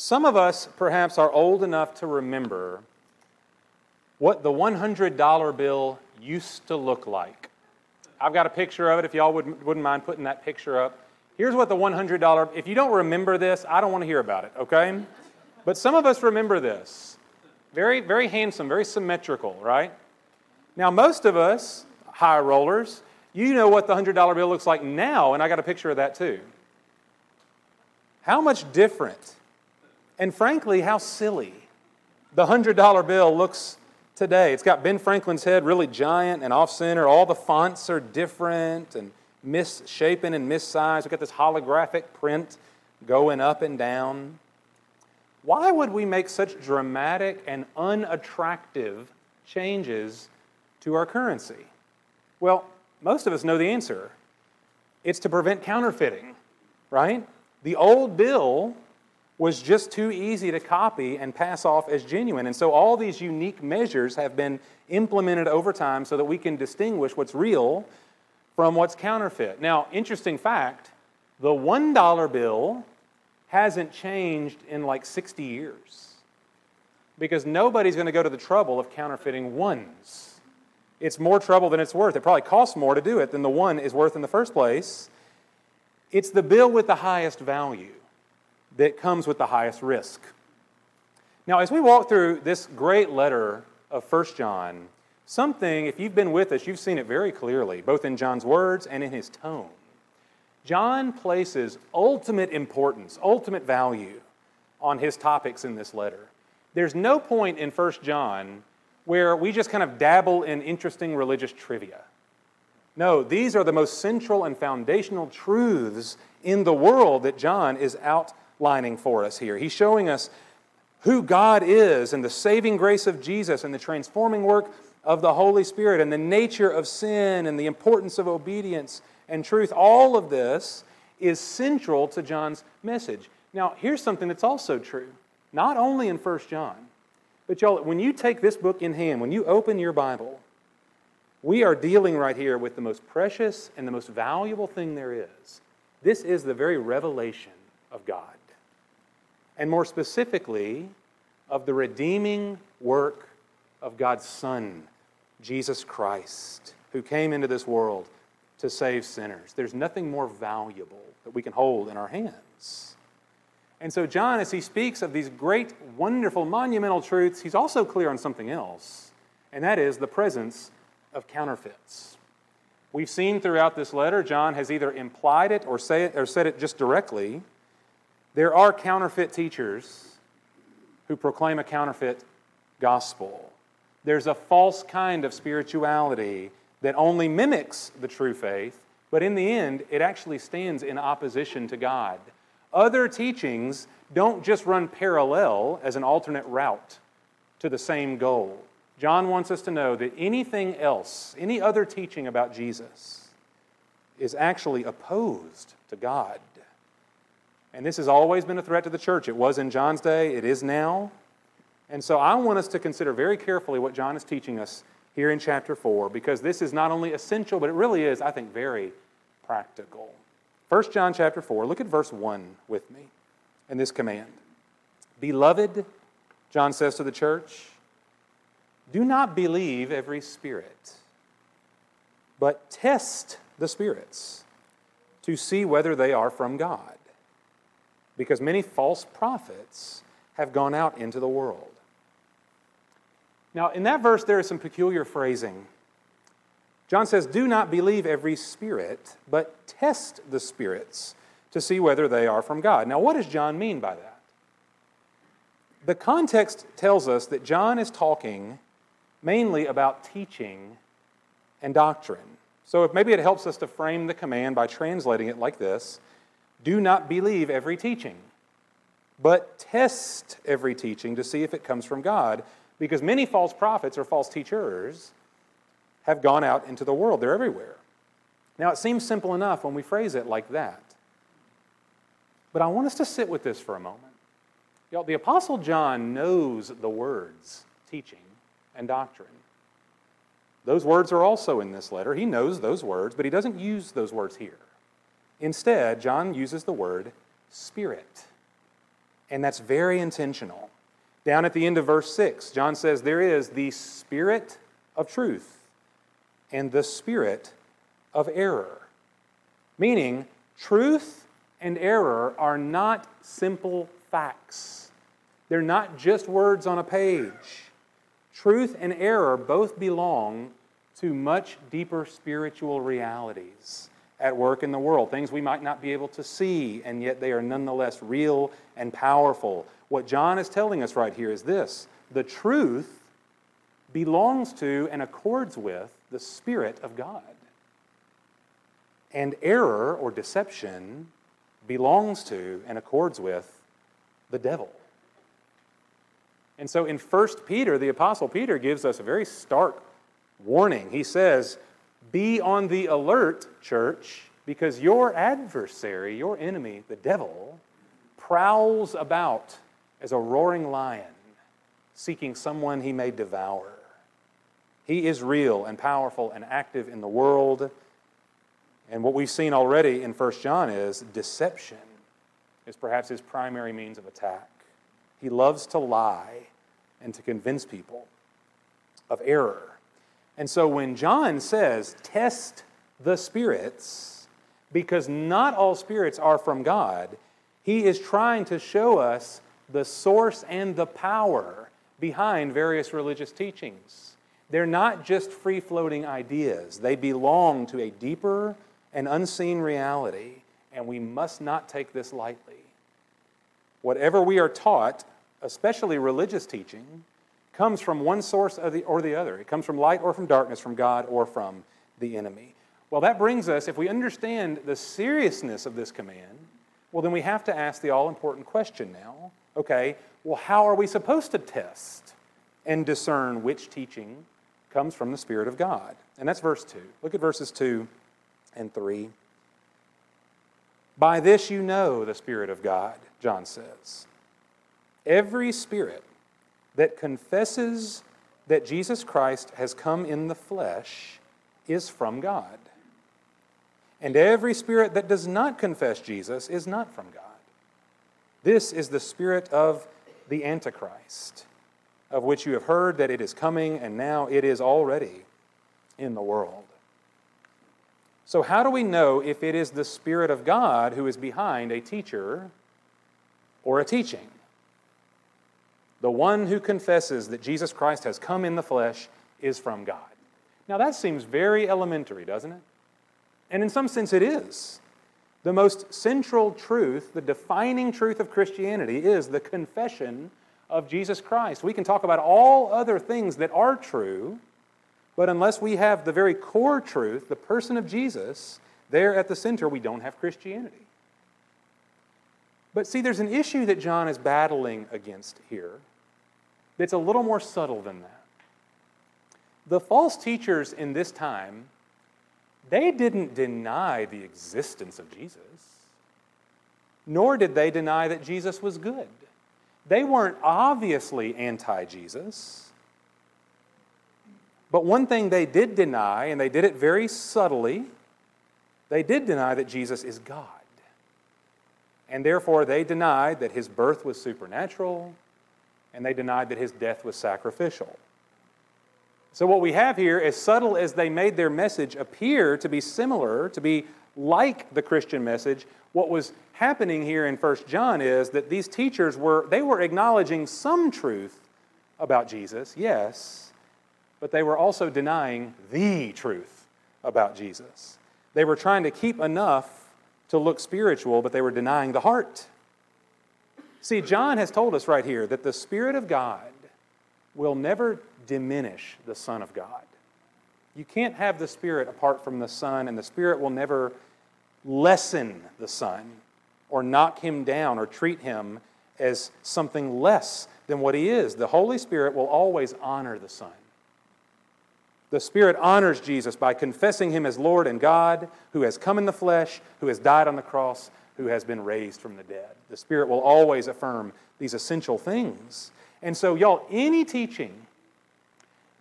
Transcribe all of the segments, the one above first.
Some of us perhaps are old enough to remember what the $100 bill used to look like. I've got a picture of it if y'all wouldn't, wouldn't mind putting that picture up. Here's what the $100, if you don't remember this, I don't want to hear about it, okay? But some of us remember this. Very, very handsome, very symmetrical, right? Now, most of us, high rollers, you know what the $100 bill looks like now, and I got a picture of that too. How much different, and frankly, how silly the $100 bill looks today. It's got Ben Franklin's head really giant and off center. All the fonts are different and misshapen and missized. We've got this holographic print going up and down. Why would we make such dramatic and unattractive changes to our currency? Well, most of us know the answer. It's to prevent counterfeiting, right? The old bill was just too easy to copy and pass off as genuine. And so all these unique measures have been implemented over time so that we can distinguish what's real from what's counterfeit. Now, interesting fact the $1 bill hasn't changed in like 60 years because nobody's going to go to the trouble of counterfeiting ones. It's more trouble than it's worth. It probably costs more to do it than the one is worth in the first place. It's the bill with the highest value that comes with the highest risk. Now, as we walk through this great letter of 1 John, something, if you've been with us, you've seen it very clearly, both in John's words and in his tone. John places ultimate importance, ultimate value on his topics in this letter. There's no point in 1 John where we just kind of dabble in interesting religious trivia. No, these are the most central and foundational truths in the world that John is out lining for us here. He's showing us who God is and the saving grace of Jesus and the transforming work of the Holy Spirit and the nature of sin and the importance of obedience and truth. All of this is central to John's message. Now, here's something that's also true, not only in 1 John, but y'all, when you take this book in hand, when you open your Bible, we are dealing right here with the most precious and the most valuable thing there is. This is the very revelation of God and more specifically, of the redeeming work of God's Son, Jesus Christ, who came into this world to save sinners. There's nothing more valuable that we can hold in our hands. And so, John, as he speaks of these great, wonderful, monumental truths, he's also clear on something else, and that is the presence of counterfeits. We've seen throughout this letter, John has either implied it or, it, or said it just directly. There are counterfeit teachers who proclaim a counterfeit gospel. There's a false kind of spirituality that only mimics the true faith, but in the end, it actually stands in opposition to God. Other teachings don't just run parallel as an alternate route to the same goal. John wants us to know that anything else, any other teaching about Jesus, is actually opposed to God. And this has always been a threat to the church. It was in John's day, it is now. And so I want us to consider very carefully what John is teaching us here in chapter 4 because this is not only essential, but it really is, I think, very practical. 1 John chapter 4, look at verse 1 with me in this command. Beloved, John says to the church, do not believe every spirit, but test the spirits to see whether they are from God because many false prophets have gone out into the world. Now, in that verse, there is some peculiar phrasing. John says, Do not believe every spirit, but test the spirits to see whether they are from God. Now, what does John mean by that? The context tells us that John is talking mainly about teaching and doctrine. So, if maybe it helps us to frame the command by translating it like this do not believe every teaching, but test every teaching to see if it comes from God, because many false prophets or false teachers have gone out into the world. They're everywhere. Now, it seems simple enough when we phrase it like that. But I want us to sit with this for a moment. Y'all, the Apostle John knows the words teaching and doctrine. Those words are also in this letter. He knows those words, but he doesn't use those words here. Instead, John uses the word spirit. And that's very intentional. Down at the end of verse 6, John says, There is the spirit of truth and the spirit of error. Meaning, truth and error are not simple facts, they're not just words on a page. Truth and error both belong to much deeper spiritual realities at work in the world, things we might not be able to see, and yet they are nonetheless real and powerful. What John is telling us right here is this the truth belongs to and accords with the Spirit of God. And error or deception belongs to and accords with the devil. And so in 1 Peter, the Apostle Peter gives us a very stark warning. He says, Be on the alert, church, because your adversary, your enemy, the devil, prowls about as a roaring lion, seeking someone he may devour. He is real and powerful and active in the world. And what we've seen already in 1 John is deception is perhaps his primary means of attack. He loves to lie and to convince people of error. And so when John says, test the spirits, because not all spirits are from God, he is trying to show us the source and the power behind various religious teachings. They're not just free floating ideas, they belong to a deeper and unseen reality, and we must not take this lightly. Whatever we are taught, especially religious teaching, comes from one source or the, or the other. It comes from light or from darkness, from God or from the enemy. Well, that brings us, if we understand the seriousness of this command, well, then we have to ask the all important question now okay, well, how are we supposed to test and discern which teaching comes from the Spirit of God? And that's verse 2. Look at verses 2 and 3. By this you know the Spirit of God, John says. Every spirit that confesses that Jesus Christ has come in the flesh is from God. And every spirit that does not confess Jesus is not from God. This is the spirit of the Antichrist, of which you have heard that it is coming, and now it is already in the world. So, how do we know if it is the Spirit of God who is behind a teacher or a teaching? The one who confesses that Jesus Christ has come in the flesh is from God. Now, that seems very elementary, doesn't it? And in some sense, it is. The most central truth, the defining truth of Christianity, is the confession of Jesus Christ. We can talk about all other things that are true, but unless we have the very core truth, the person of Jesus, there at the center, we don't have Christianity. But see, there's an issue that John is battling against here that's a little more subtle than that. The false teachers in this time, they didn't deny the existence of Jesus, nor did they deny that Jesus was good. They weren't obviously anti Jesus. But one thing they did deny, and they did it very subtly, they did deny that Jesus is God. And therefore, they denied that his birth was supernatural, and they denied that his death was sacrificial. So, what we have here, as subtle as they made their message appear to be similar, to be like the Christian message, what was happening here in 1 John is that these teachers were, they were acknowledging some truth about Jesus, yes, but they were also denying the truth about Jesus. They were trying to keep enough to look spiritual, but they were denying the heart. See, John has told us right here that the Spirit of God will never diminish the Son of God. You can't have the Spirit apart from the Son, and the Spirit will never lessen the Son or knock him down or treat him as something less than what he is. The Holy Spirit will always honor the Son. The Spirit honors Jesus by confessing him as Lord and God, who has come in the flesh, who has died on the cross, who has been raised from the dead. The Spirit will always affirm these essential things. And so, y'all, any teaching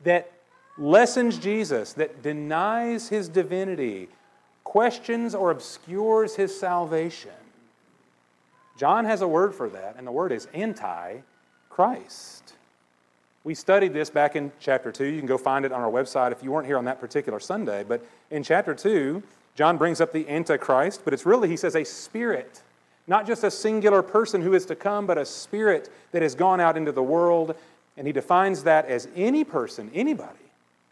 that lessens Jesus, that denies his divinity, questions or obscures his salvation, John has a word for that, and the word is anti Christ. We studied this back in chapter 2. You can go find it on our website if you weren't here on that particular Sunday. But in chapter 2, John brings up the Antichrist, but it's really, he says, a spirit. Not just a singular person who is to come, but a spirit that has gone out into the world. And he defines that as any person, anybody,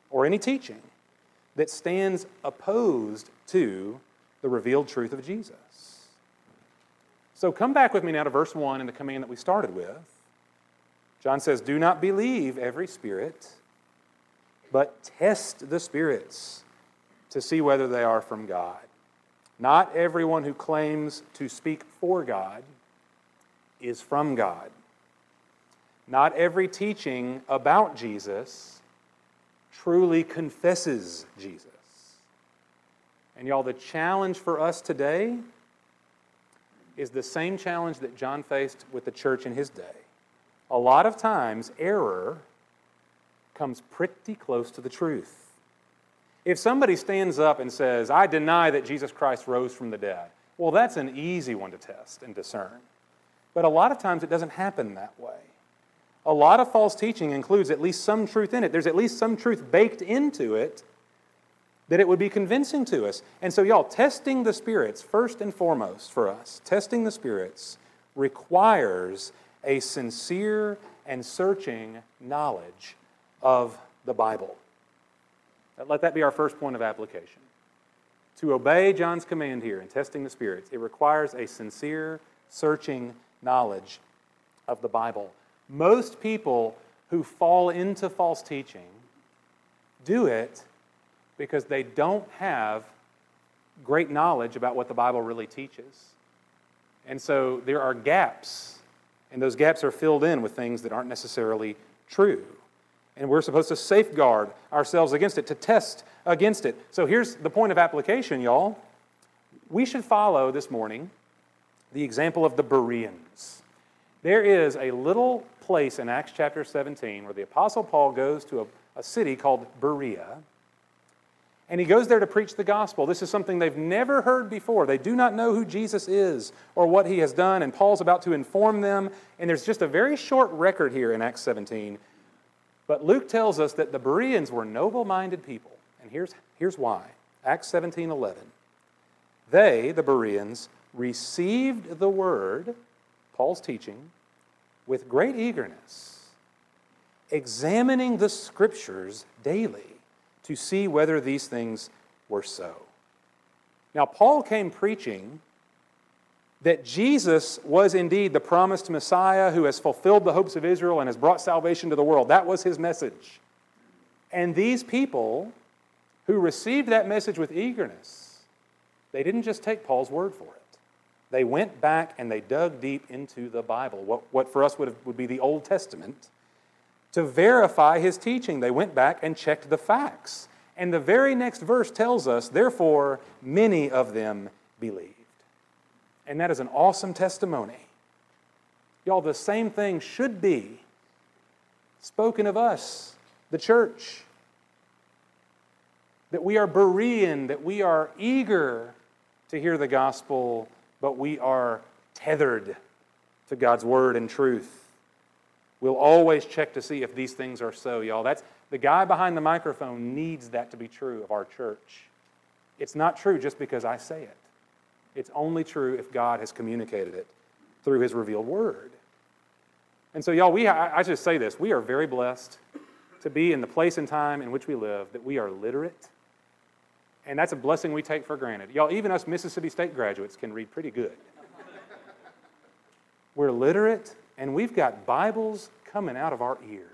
or any teaching that stands opposed to the revealed truth of Jesus. So come back with me now to verse 1 and the command that we started with. John says, Do not believe every spirit, but test the spirits to see whether they are from God. Not everyone who claims to speak for God is from God. Not every teaching about Jesus truly confesses Jesus. And y'all, the challenge for us today is the same challenge that John faced with the church in his day. A lot of times, error comes pretty close to the truth. If somebody stands up and says, I deny that Jesus Christ rose from the dead, well, that's an easy one to test and discern. But a lot of times it doesn't happen that way. A lot of false teaching includes at least some truth in it. There's at least some truth baked into it that it would be convincing to us. And so, y'all, testing the spirits, first and foremost for us, testing the spirits requires a sincere and searching knowledge of the Bible. Let that be our first point of application. To obey John's command here in testing the spirits, it requires a sincere, searching knowledge of the Bible. Most people who fall into false teaching do it because they don't have great knowledge about what the Bible really teaches. And so there are gaps, and those gaps are filled in with things that aren't necessarily true. And we're supposed to safeguard ourselves against it, to test against it. So here's the point of application, y'all. We should follow this morning the example of the Bereans. There is a little place in Acts chapter 17 where the Apostle Paul goes to a, a city called Berea. And he goes there to preach the gospel. This is something they've never heard before. They do not know who Jesus is or what he has done. And Paul's about to inform them. And there's just a very short record here in Acts 17. But Luke tells us that the Bereans were noble minded people. And here's, here's why Acts 17 11. They, the Bereans, received the word, Paul's teaching, with great eagerness, examining the scriptures daily to see whether these things were so. Now, Paul came preaching that Jesus was indeed the promised Messiah who has fulfilled the hopes of Israel and has brought salvation to the world. That was his message. And these people who received that message with eagerness, they didn't just take Paul's word for it. They went back and they dug deep into the Bible, what, what for us would, have, would be the Old Testament, to verify his teaching. They went back and checked the facts. And the very next verse tells us, therefore, many of them believed. And that is an awesome testimony. Y'all, the same thing should be spoken of us, the church. That we are Berean, that we are eager to hear the gospel, but we are tethered to God's word and truth. We'll always check to see if these things are so, y'all. That's the guy behind the microphone needs that to be true of our church. It's not true just because I say it. It's only true if God has communicated it through his revealed word. And so, y'all, we, I, I just say this we are very blessed to be in the place and time in which we live, that we are literate. And that's a blessing we take for granted. Y'all, even us Mississippi State graduates can read pretty good. We're literate and we've got Bibles coming out of our ears.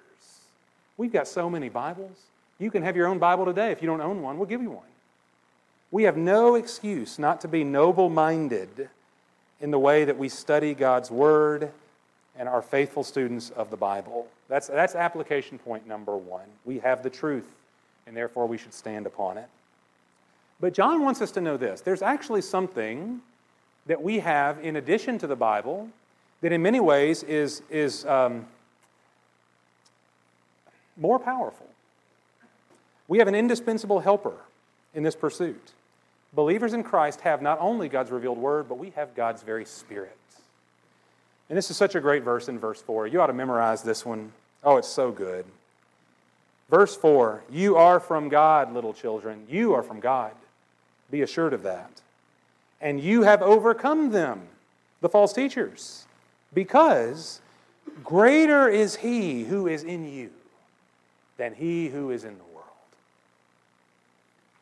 We've got so many Bibles. You can have your own Bible today. If you don't own one, we'll give you one. We have no excuse not to be noble minded in the way that we study God's Word and are faithful students of the Bible. That's, that's application point number one. We have the truth, and therefore we should stand upon it. But John wants us to know this there's actually something that we have in addition to the Bible that in many ways is, is um, more powerful. We have an indispensable helper in this pursuit. Believers in Christ have not only God's revealed word, but we have God's very spirit. And this is such a great verse in verse 4. You ought to memorize this one. Oh, it's so good. Verse 4 You are from God, little children. You are from God. Be assured of that. And you have overcome them, the false teachers, because greater is he who is in you than he who is in the world.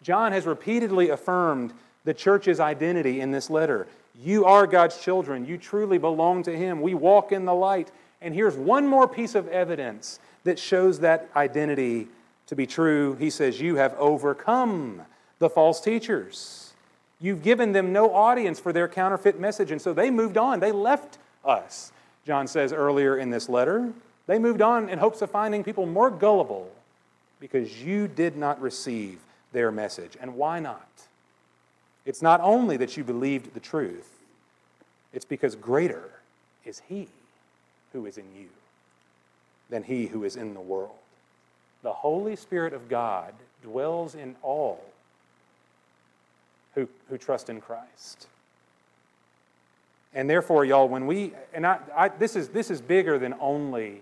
John has repeatedly affirmed the church's identity in this letter. You are God's children. You truly belong to Him. We walk in the light. And here's one more piece of evidence that shows that identity to be true. He says, You have overcome the false teachers. You've given them no audience for their counterfeit message. And so they moved on. They left us, John says earlier in this letter. They moved on in hopes of finding people more gullible because you did not receive their message. And why not? It's not only that you believed the truth, it's because greater is He who is in you than He who is in the world. The Holy Spirit of God dwells in all who, who trust in Christ. And therefore, y'all, when we, and I, I, this, is, this is bigger than only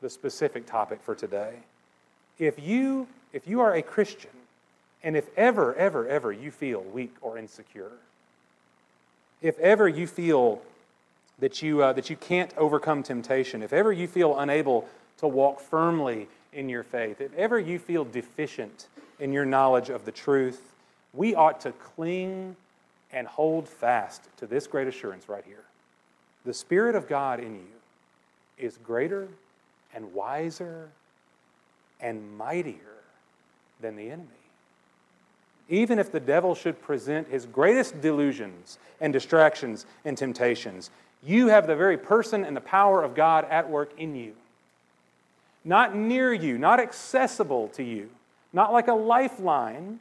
the specific topic for today. If you, if you are a Christian, and if ever, ever, ever you feel weak or insecure, if ever you feel that you, uh, that you can't overcome temptation, if ever you feel unable to walk firmly in your faith, if ever you feel deficient in your knowledge of the truth, we ought to cling and hold fast to this great assurance right here. The Spirit of God in you is greater and wiser and mightier than the enemy even if the devil should present his greatest delusions and distractions and temptations, you have the very person and the power of God at work in you. Not near you, not accessible to you, not like a lifeline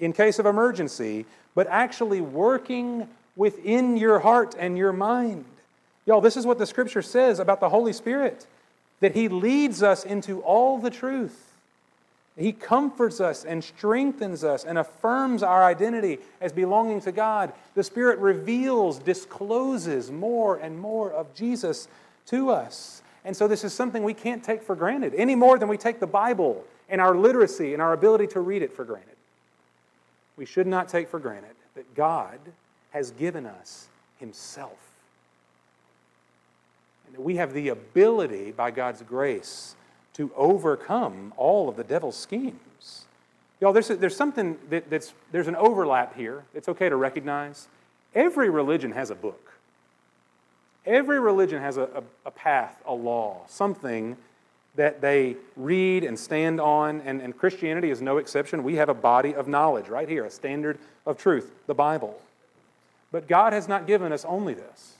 in case of emergency, but actually working within your heart and your mind. Y'all, this is what the scripture says about the Holy Spirit that He leads us into all the truth. He comforts us and strengthens us and affirms our identity as belonging to God. The Spirit reveals, discloses more and more of Jesus to us. And so, this is something we can't take for granted any more than we take the Bible and our literacy and our ability to read it for granted. We should not take for granted that God has given us Himself. And that we have the ability, by God's grace, to overcome all of the devil's schemes. Y'all, there's, there's something that, that's, there's an overlap here. It's okay to recognize. Every religion has a book. Every religion has a, a, a path, a law, something that they read and stand on, and, and Christianity is no exception. We have a body of knowledge right here, a standard of truth, the Bible. But God has not given us only this.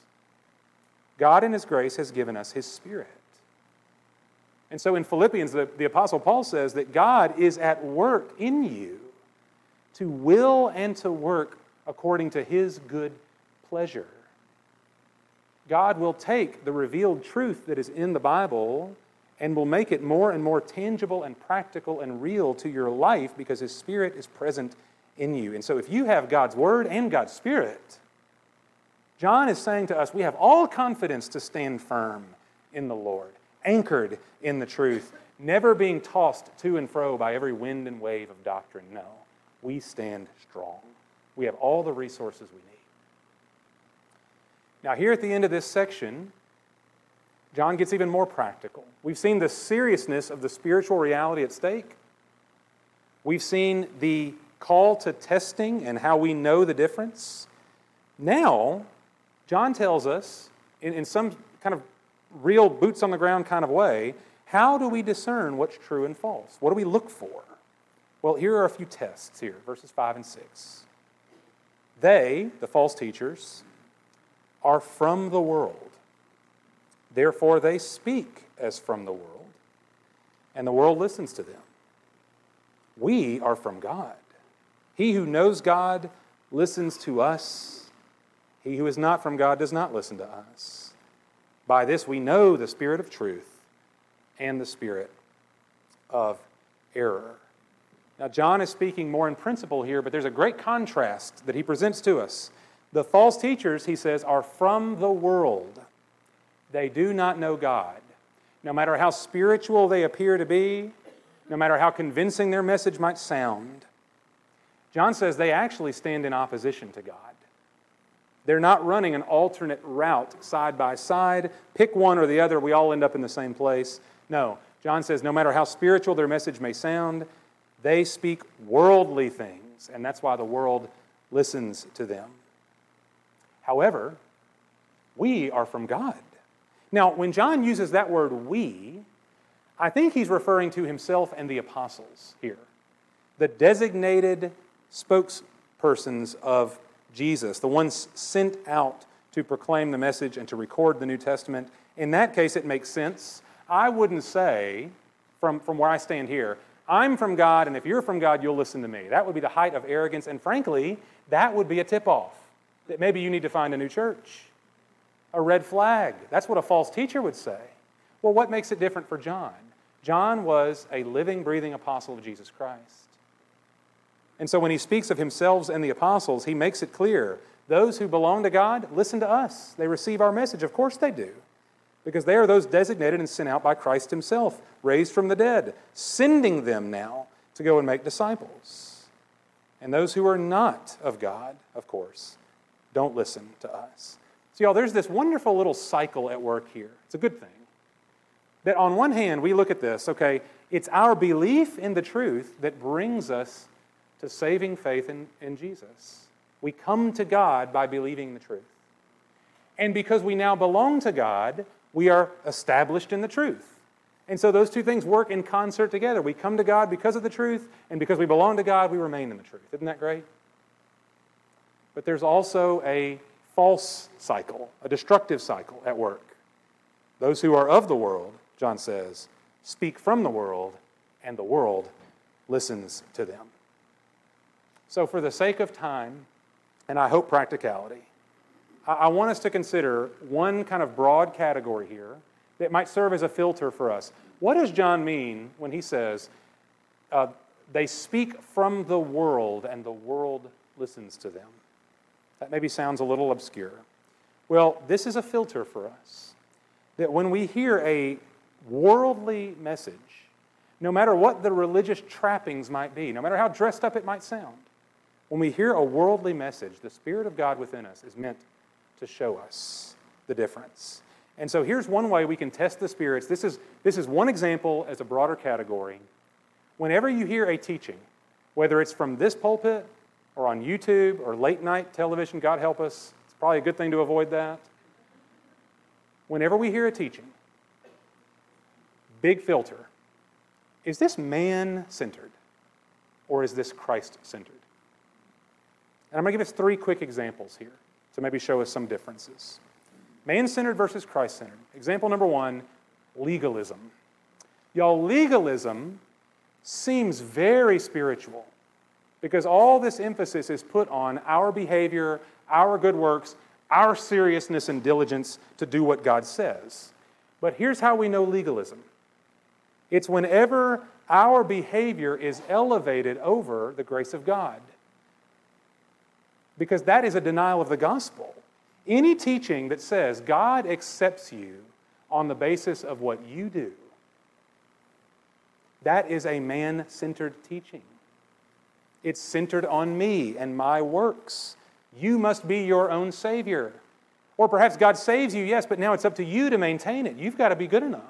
God, in His grace, has given us His Spirit. And so in Philippians, the, the Apostle Paul says that God is at work in you to will and to work according to his good pleasure. God will take the revealed truth that is in the Bible and will make it more and more tangible and practical and real to your life because his Spirit is present in you. And so if you have God's Word and God's Spirit, John is saying to us, we have all confidence to stand firm in the Lord anchored in the truth, never being tossed to and fro by every wind and wave of doctrine. No, we stand strong. We have all the resources we need. Now, here at the end of this section, John gets even more practical. We've seen the seriousness of the spiritual reality at stake. We've seen the call to testing and how we know the difference. Now, John tells us, in, in some kind of real boots on the ground kind of way, how do we discern what's true and false? What do we look for? Well, here are a few tests here, verses 5 and 6. They, the false teachers, are from the world. Therefore, they speak as from the world, and the world listens to them. We are from God. He who knows God listens to us. He who is not from God does not listen to us. By this we know the spirit of truth and the spirit of error. Now, John is speaking more in principle here, but there's a great contrast that he presents to us. The false teachers, he says, are from the world. they do not know God. No matter how spiritual they appear to be, no matter how convincing their message might sound, John says they actually stand in opposition to God. They're not running an alternate route side by side. Pick one or the other, we all end up in the same place. No, John says no matter how spiritual their message may sound, they speak worldly things, and that's why the world listens to them. However, we are from God. Now, when John uses that word we, I think he's referring to himself and the apostles here, the designated spokespersons of Jesus, the ones sent out to proclaim the message and to record the New Testament. In that case, it makes sense. I wouldn't say, from, from where I stand here, I'm from God, and if you're from God, you'll listen to me. That would be the height of arrogance, and frankly, that would be a tip off that maybe you need to find a new church a red flag. That's what a false teacher would say. Well, what makes it different for John? John was a living, breathing apostle of Jesus Christ. And so when he speaks of himself and the apostles, he makes it clear those who belong to God listen to us. They receive our message. Of course they do. Because they are those designated and sent out by Christ himself, raised from the dead, sending them now to go and make disciples. And those who are not of God, of course, don't listen to us. So, y'all, there's this wonderful little cycle at work here. It's a good thing. That on one hand, we look at this, okay, it's our belief in the truth that brings us to saving faith in, in Jesus. We come to God by believing the truth. And because we now belong to God, we are established in the truth. And so those two things work in concert together. We come to God because of the truth, and because we belong to God, we remain in the truth. Isn't that great? But there's also a false cycle, a destructive cycle at work. Those who are of the world, John says, speak from the world, and the world listens to them. So, for the sake of time, and I hope practicality, I want us to consider one kind of broad category here that might serve as a filter for us. What does John mean when he says, uh, they speak from the world and the world listens to them? That maybe sounds a little obscure. Well, this is a filter for us. That when we hear a worldly message, no matter what the religious trappings might be, no matter how dressed up it might sound, when we hear a worldly message, the Spirit of God within us is meant to show us the difference. And so here's one way we can test the spirits. This is, this is one example as a broader category. Whenever you hear a teaching, whether it's from this pulpit or on YouTube or late night television, God help us. It's probably a good thing to avoid that. Whenever we hear a teaching, big filter is this man centered or is this Christ centered? And I'm going to give us three quick examples here to maybe show us some differences. Man centered versus Christ centered. Example number one legalism. Y'all, legalism seems very spiritual because all this emphasis is put on our behavior, our good works, our seriousness and diligence to do what God says. But here's how we know legalism it's whenever our behavior is elevated over the grace of God. Because that is a denial of the gospel. Any teaching that says God accepts you on the basis of what you do, that is a man centered teaching. It's centered on me and my works. You must be your own Savior. Or perhaps God saves you, yes, but now it's up to you to maintain it. You've got to be good enough.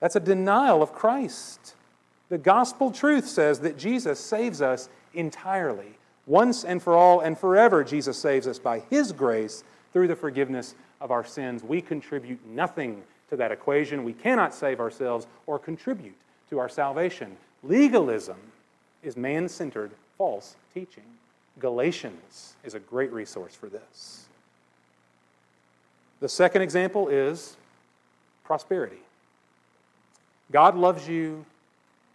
That's a denial of Christ. The gospel truth says that Jesus saves us entirely. Once and for all and forever, Jesus saves us by His grace through the forgiveness of our sins. We contribute nothing to that equation. We cannot save ourselves or contribute to our salvation. Legalism is man centered false teaching. Galatians is a great resource for this. The second example is prosperity. God loves you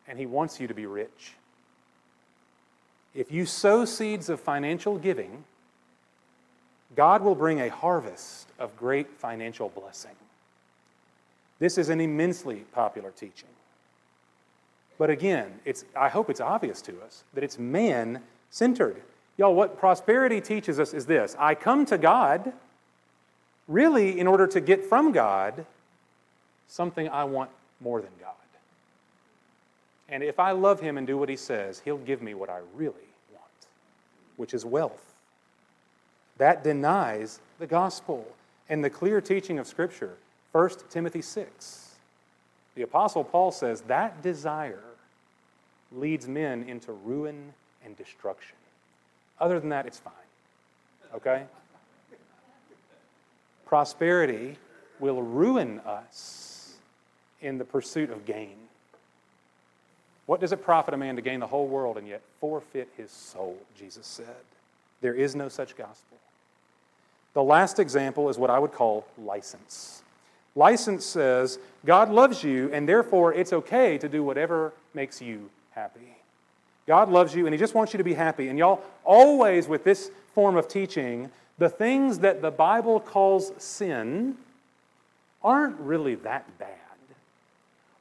and He wants you to be rich. If you sow seeds of financial giving, God will bring a harvest of great financial blessing. This is an immensely popular teaching. But again, it's, I hope it's obvious to us that it's man centered. Y'all, what prosperity teaches us is this I come to God really, in order to get from God something I want more than God. And if I love Him and do what He says, He'll give me what I really want, which is wealth. That denies the gospel and the clear teaching of Scripture. 1 Timothy 6. The Apostle Paul says that desire leads men into ruin and destruction. Other than that, it's fine. Okay? Prosperity will ruin us in the pursuit of gain. What does it profit a man to gain the whole world and yet forfeit his soul? Jesus said. There is no such gospel. The last example is what I would call license. License says God loves you, and therefore it's okay to do whatever makes you happy. God loves you, and He just wants you to be happy. And y'all, always with this form of teaching, the things that the Bible calls sin aren't really that bad.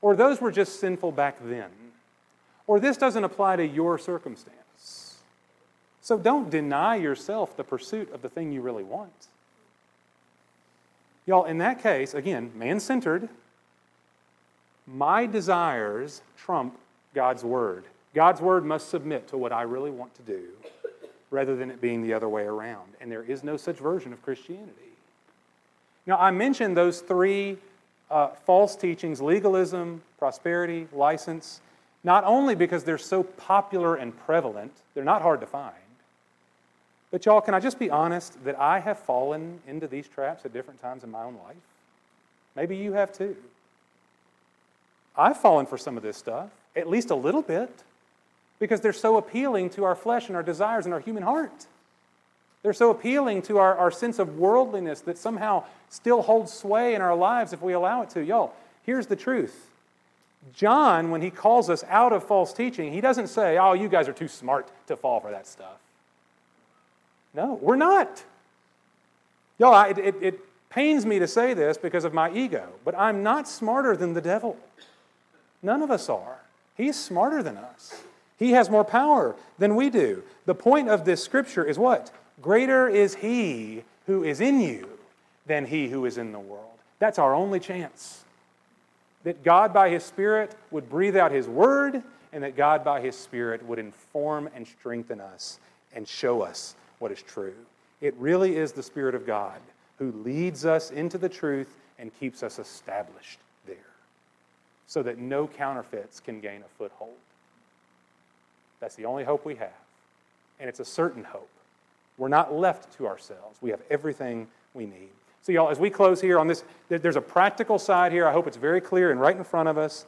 Or those were just sinful back then. Or this doesn't apply to your circumstance. So don't deny yourself the pursuit of the thing you really want. Y'all, in that case, again, man centered, my desires trump God's word. God's word must submit to what I really want to do rather than it being the other way around. And there is no such version of Christianity. Now, I mentioned those three uh, false teachings legalism, prosperity, license not only because they're so popular and prevalent, they're not hard to find, but y'all, can I just be honest that I have fallen into these traps at different times in my own life? Maybe you have too. I've fallen for some of this stuff, at least a little bit, because they're so appealing to our flesh and our desires and our human heart. They're so appealing to our, our sense of worldliness that somehow still holds sway in our lives if we allow it to. Y'all, here's the truth John, when he calls us out of false teaching, he doesn't say, oh, you guys are too smart to fall for that stuff. No, we're not. Y'all, it, it, it pains me to say this because of my ego, but I'm not smarter than the devil. None of us are. He's smarter than us. He has more power than we do. The point of this scripture is what? Greater is he who is in you than he who is in the world. That's our only chance that God by His Spirit would breathe out His Word, and that God by His Spirit would inform and strengthen us and show us what is true. It really is the Spirit of God who leads us into the truth and keeps us established there so that no counterfeits can gain a foothold. That's the only hope we have. And it's a certain hope. We're not left to ourselves, we have everything we need. So, y'all, as we close here on this, there's a practical side here. I hope it's very clear and right in front of us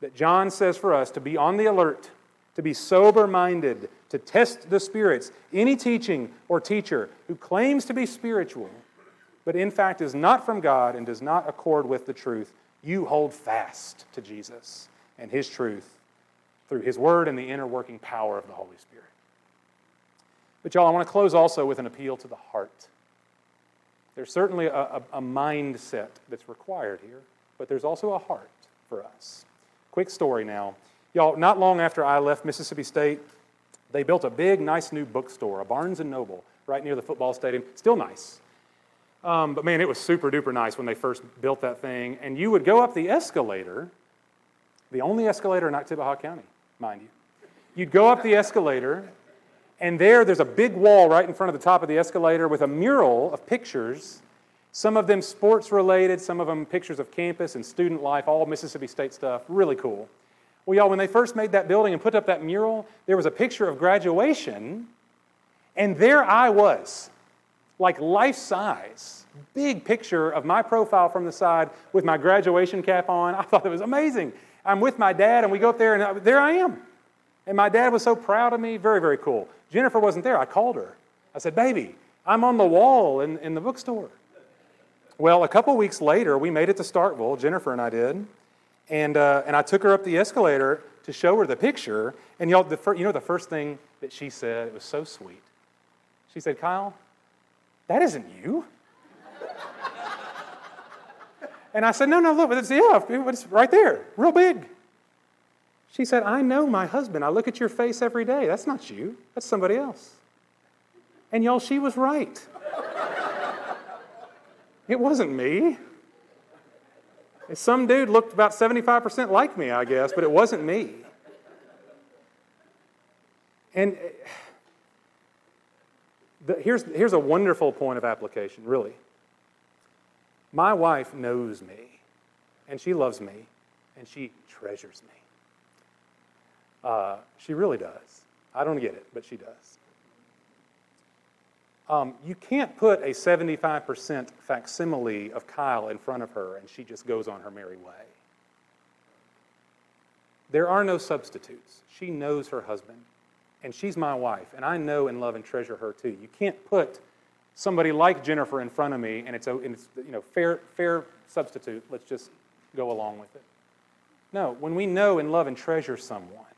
that John says for us to be on the alert, to be sober minded, to test the spirits. Any teaching or teacher who claims to be spiritual, but in fact is not from God and does not accord with the truth, you hold fast to Jesus and his truth through his word and the inner working power of the Holy Spirit. But, y'all, I want to close also with an appeal to the heart. There's certainly a, a, a mindset that's required here, but there's also a heart for us. Quick story now. Y'all, not long after I left Mississippi State, they built a big, nice new bookstore, a Barnes and Noble, right near the football stadium. Still nice. Um, but man, it was super duper nice when they first built that thing. And you would go up the escalator, the only escalator in Oktibbeha County, mind you. You'd go up the escalator, and there, there's a big wall right in front of the top of the escalator with a mural of pictures, some of them sports related, some of them pictures of campus and student life, all Mississippi State stuff. Really cool. Well, y'all, when they first made that building and put up that mural, there was a picture of graduation, and there I was, like life size, big picture of my profile from the side with my graduation cap on. I thought it was amazing. I'm with my dad, and we go up there, and there I am. And my dad was so proud of me. Very, very cool. Jennifer wasn't there. I called her. I said, Baby, I'm on the wall in, in the bookstore. Well, a couple weeks later, we made it to Starkville, Jennifer and I did. And, uh, and I took her up the escalator to show her the picture. And y'all, the fir- you know the first thing that she said? It was so sweet. She said, Kyle, that isn't you. and I said, No, no, look, it's, the yeah, it's right there, real big. She said, I know my husband. I look at your face every day. That's not you, that's somebody else. And y'all, she was right. It wasn't me. Some dude looked about 75% like me, I guess, but it wasn't me. And eh, the, here's, here's a wonderful point of application, really. My wife knows me, and she loves me, and she treasures me. Uh, she really does. I don't get it, but she does. Um, you can't put a 75% facsimile of Kyle in front of her and she just goes on her merry way. There are no substitutes. She knows her husband, and she's my wife, and I know and love and treasure her too. You can't put somebody like Jennifer in front of me and it's a and it's, you know, fair, fair substitute. Let's just go along with it. No, when we know and love and treasure someone,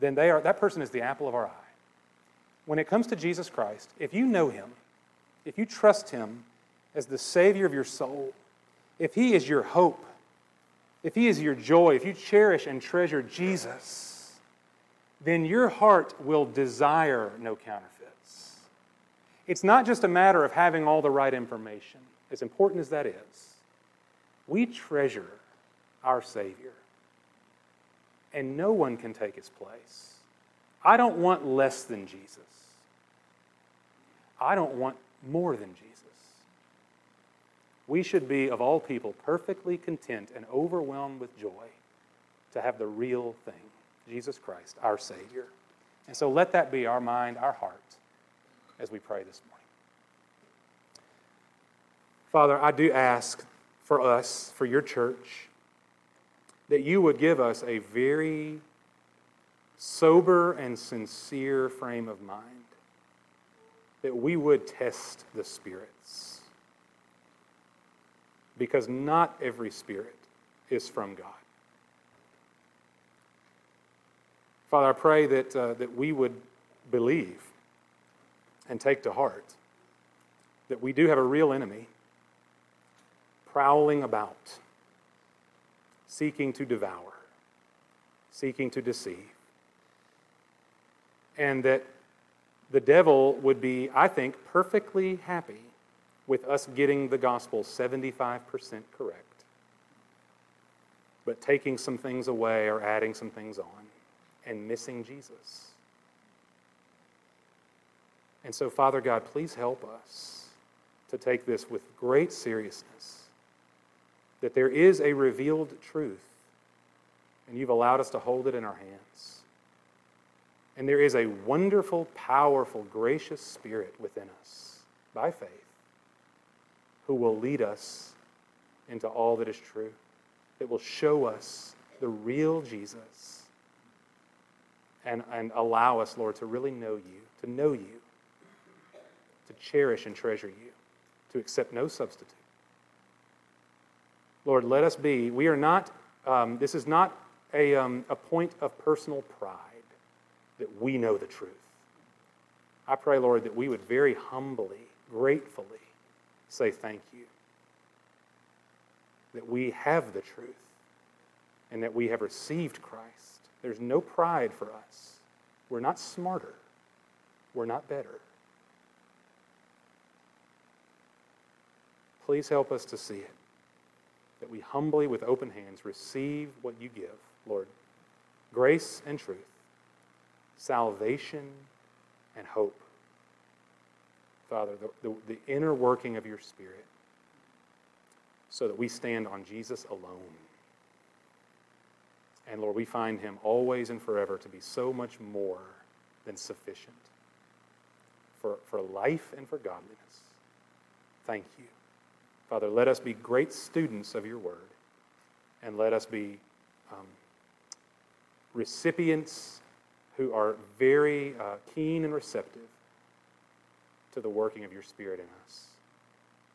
then they are, that person is the apple of our eye. When it comes to Jesus Christ, if you know him, if you trust him as the Savior of your soul, if he is your hope, if he is your joy, if you cherish and treasure Jesus, then your heart will desire no counterfeits. It's not just a matter of having all the right information, as important as that is. We treasure our Savior and no one can take his place. I don't want less than Jesus. I don't want more than Jesus. We should be, of all people, perfectly content and overwhelmed with joy to have the real thing, Jesus Christ, our Savior. And so let that be our mind, our heart, as we pray this morning. Father, I do ask for us, for your church, that you would give us a very sober and sincere frame of mind, that we would test the spirits. Because not every spirit is from God. Father, I pray that, uh, that we would believe and take to heart that we do have a real enemy prowling about seeking to devour, seeking to deceive. And that the devil would be, I think, perfectly happy with us getting the gospel 75% correct, but taking some things away or adding some things on and missing Jesus. And so, Father God, please help us to take this with great seriousness that there is a revealed truth, and you've allowed us to hold it in our hands. And there is a wonderful, powerful, gracious Spirit within us by faith who will lead us into all that is true, that will show us the real Jesus and, and allow us, Lord, to really know you, to know you, to cherish and treasure you, to accept no substitute. Lord, let us be. We are not, um, this is not a, um, a point of personal pride that we know the truth. I pray, Lord, that we would very humbly, gratefully say thank you. That we have the truth and that we have received Christ. There's no pride for us. We're not smarter, we're not better. Please help us to see it that we humbly, with open hands, receive what you give, Lord grace and truth, salvation and hope. Father, the, the, the, inner working of your Spirit, so that we stand on Jesus alone. And Lord, we find him always and forever to be so much more than sufficient for, for life and for godliness. Thank you. Father, let us be great students of your word, and let us be um, recipients who are very uh, keen and receptive to the working of your Spirit in us.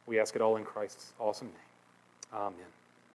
We ask it all in Christ's awesome name. Amen.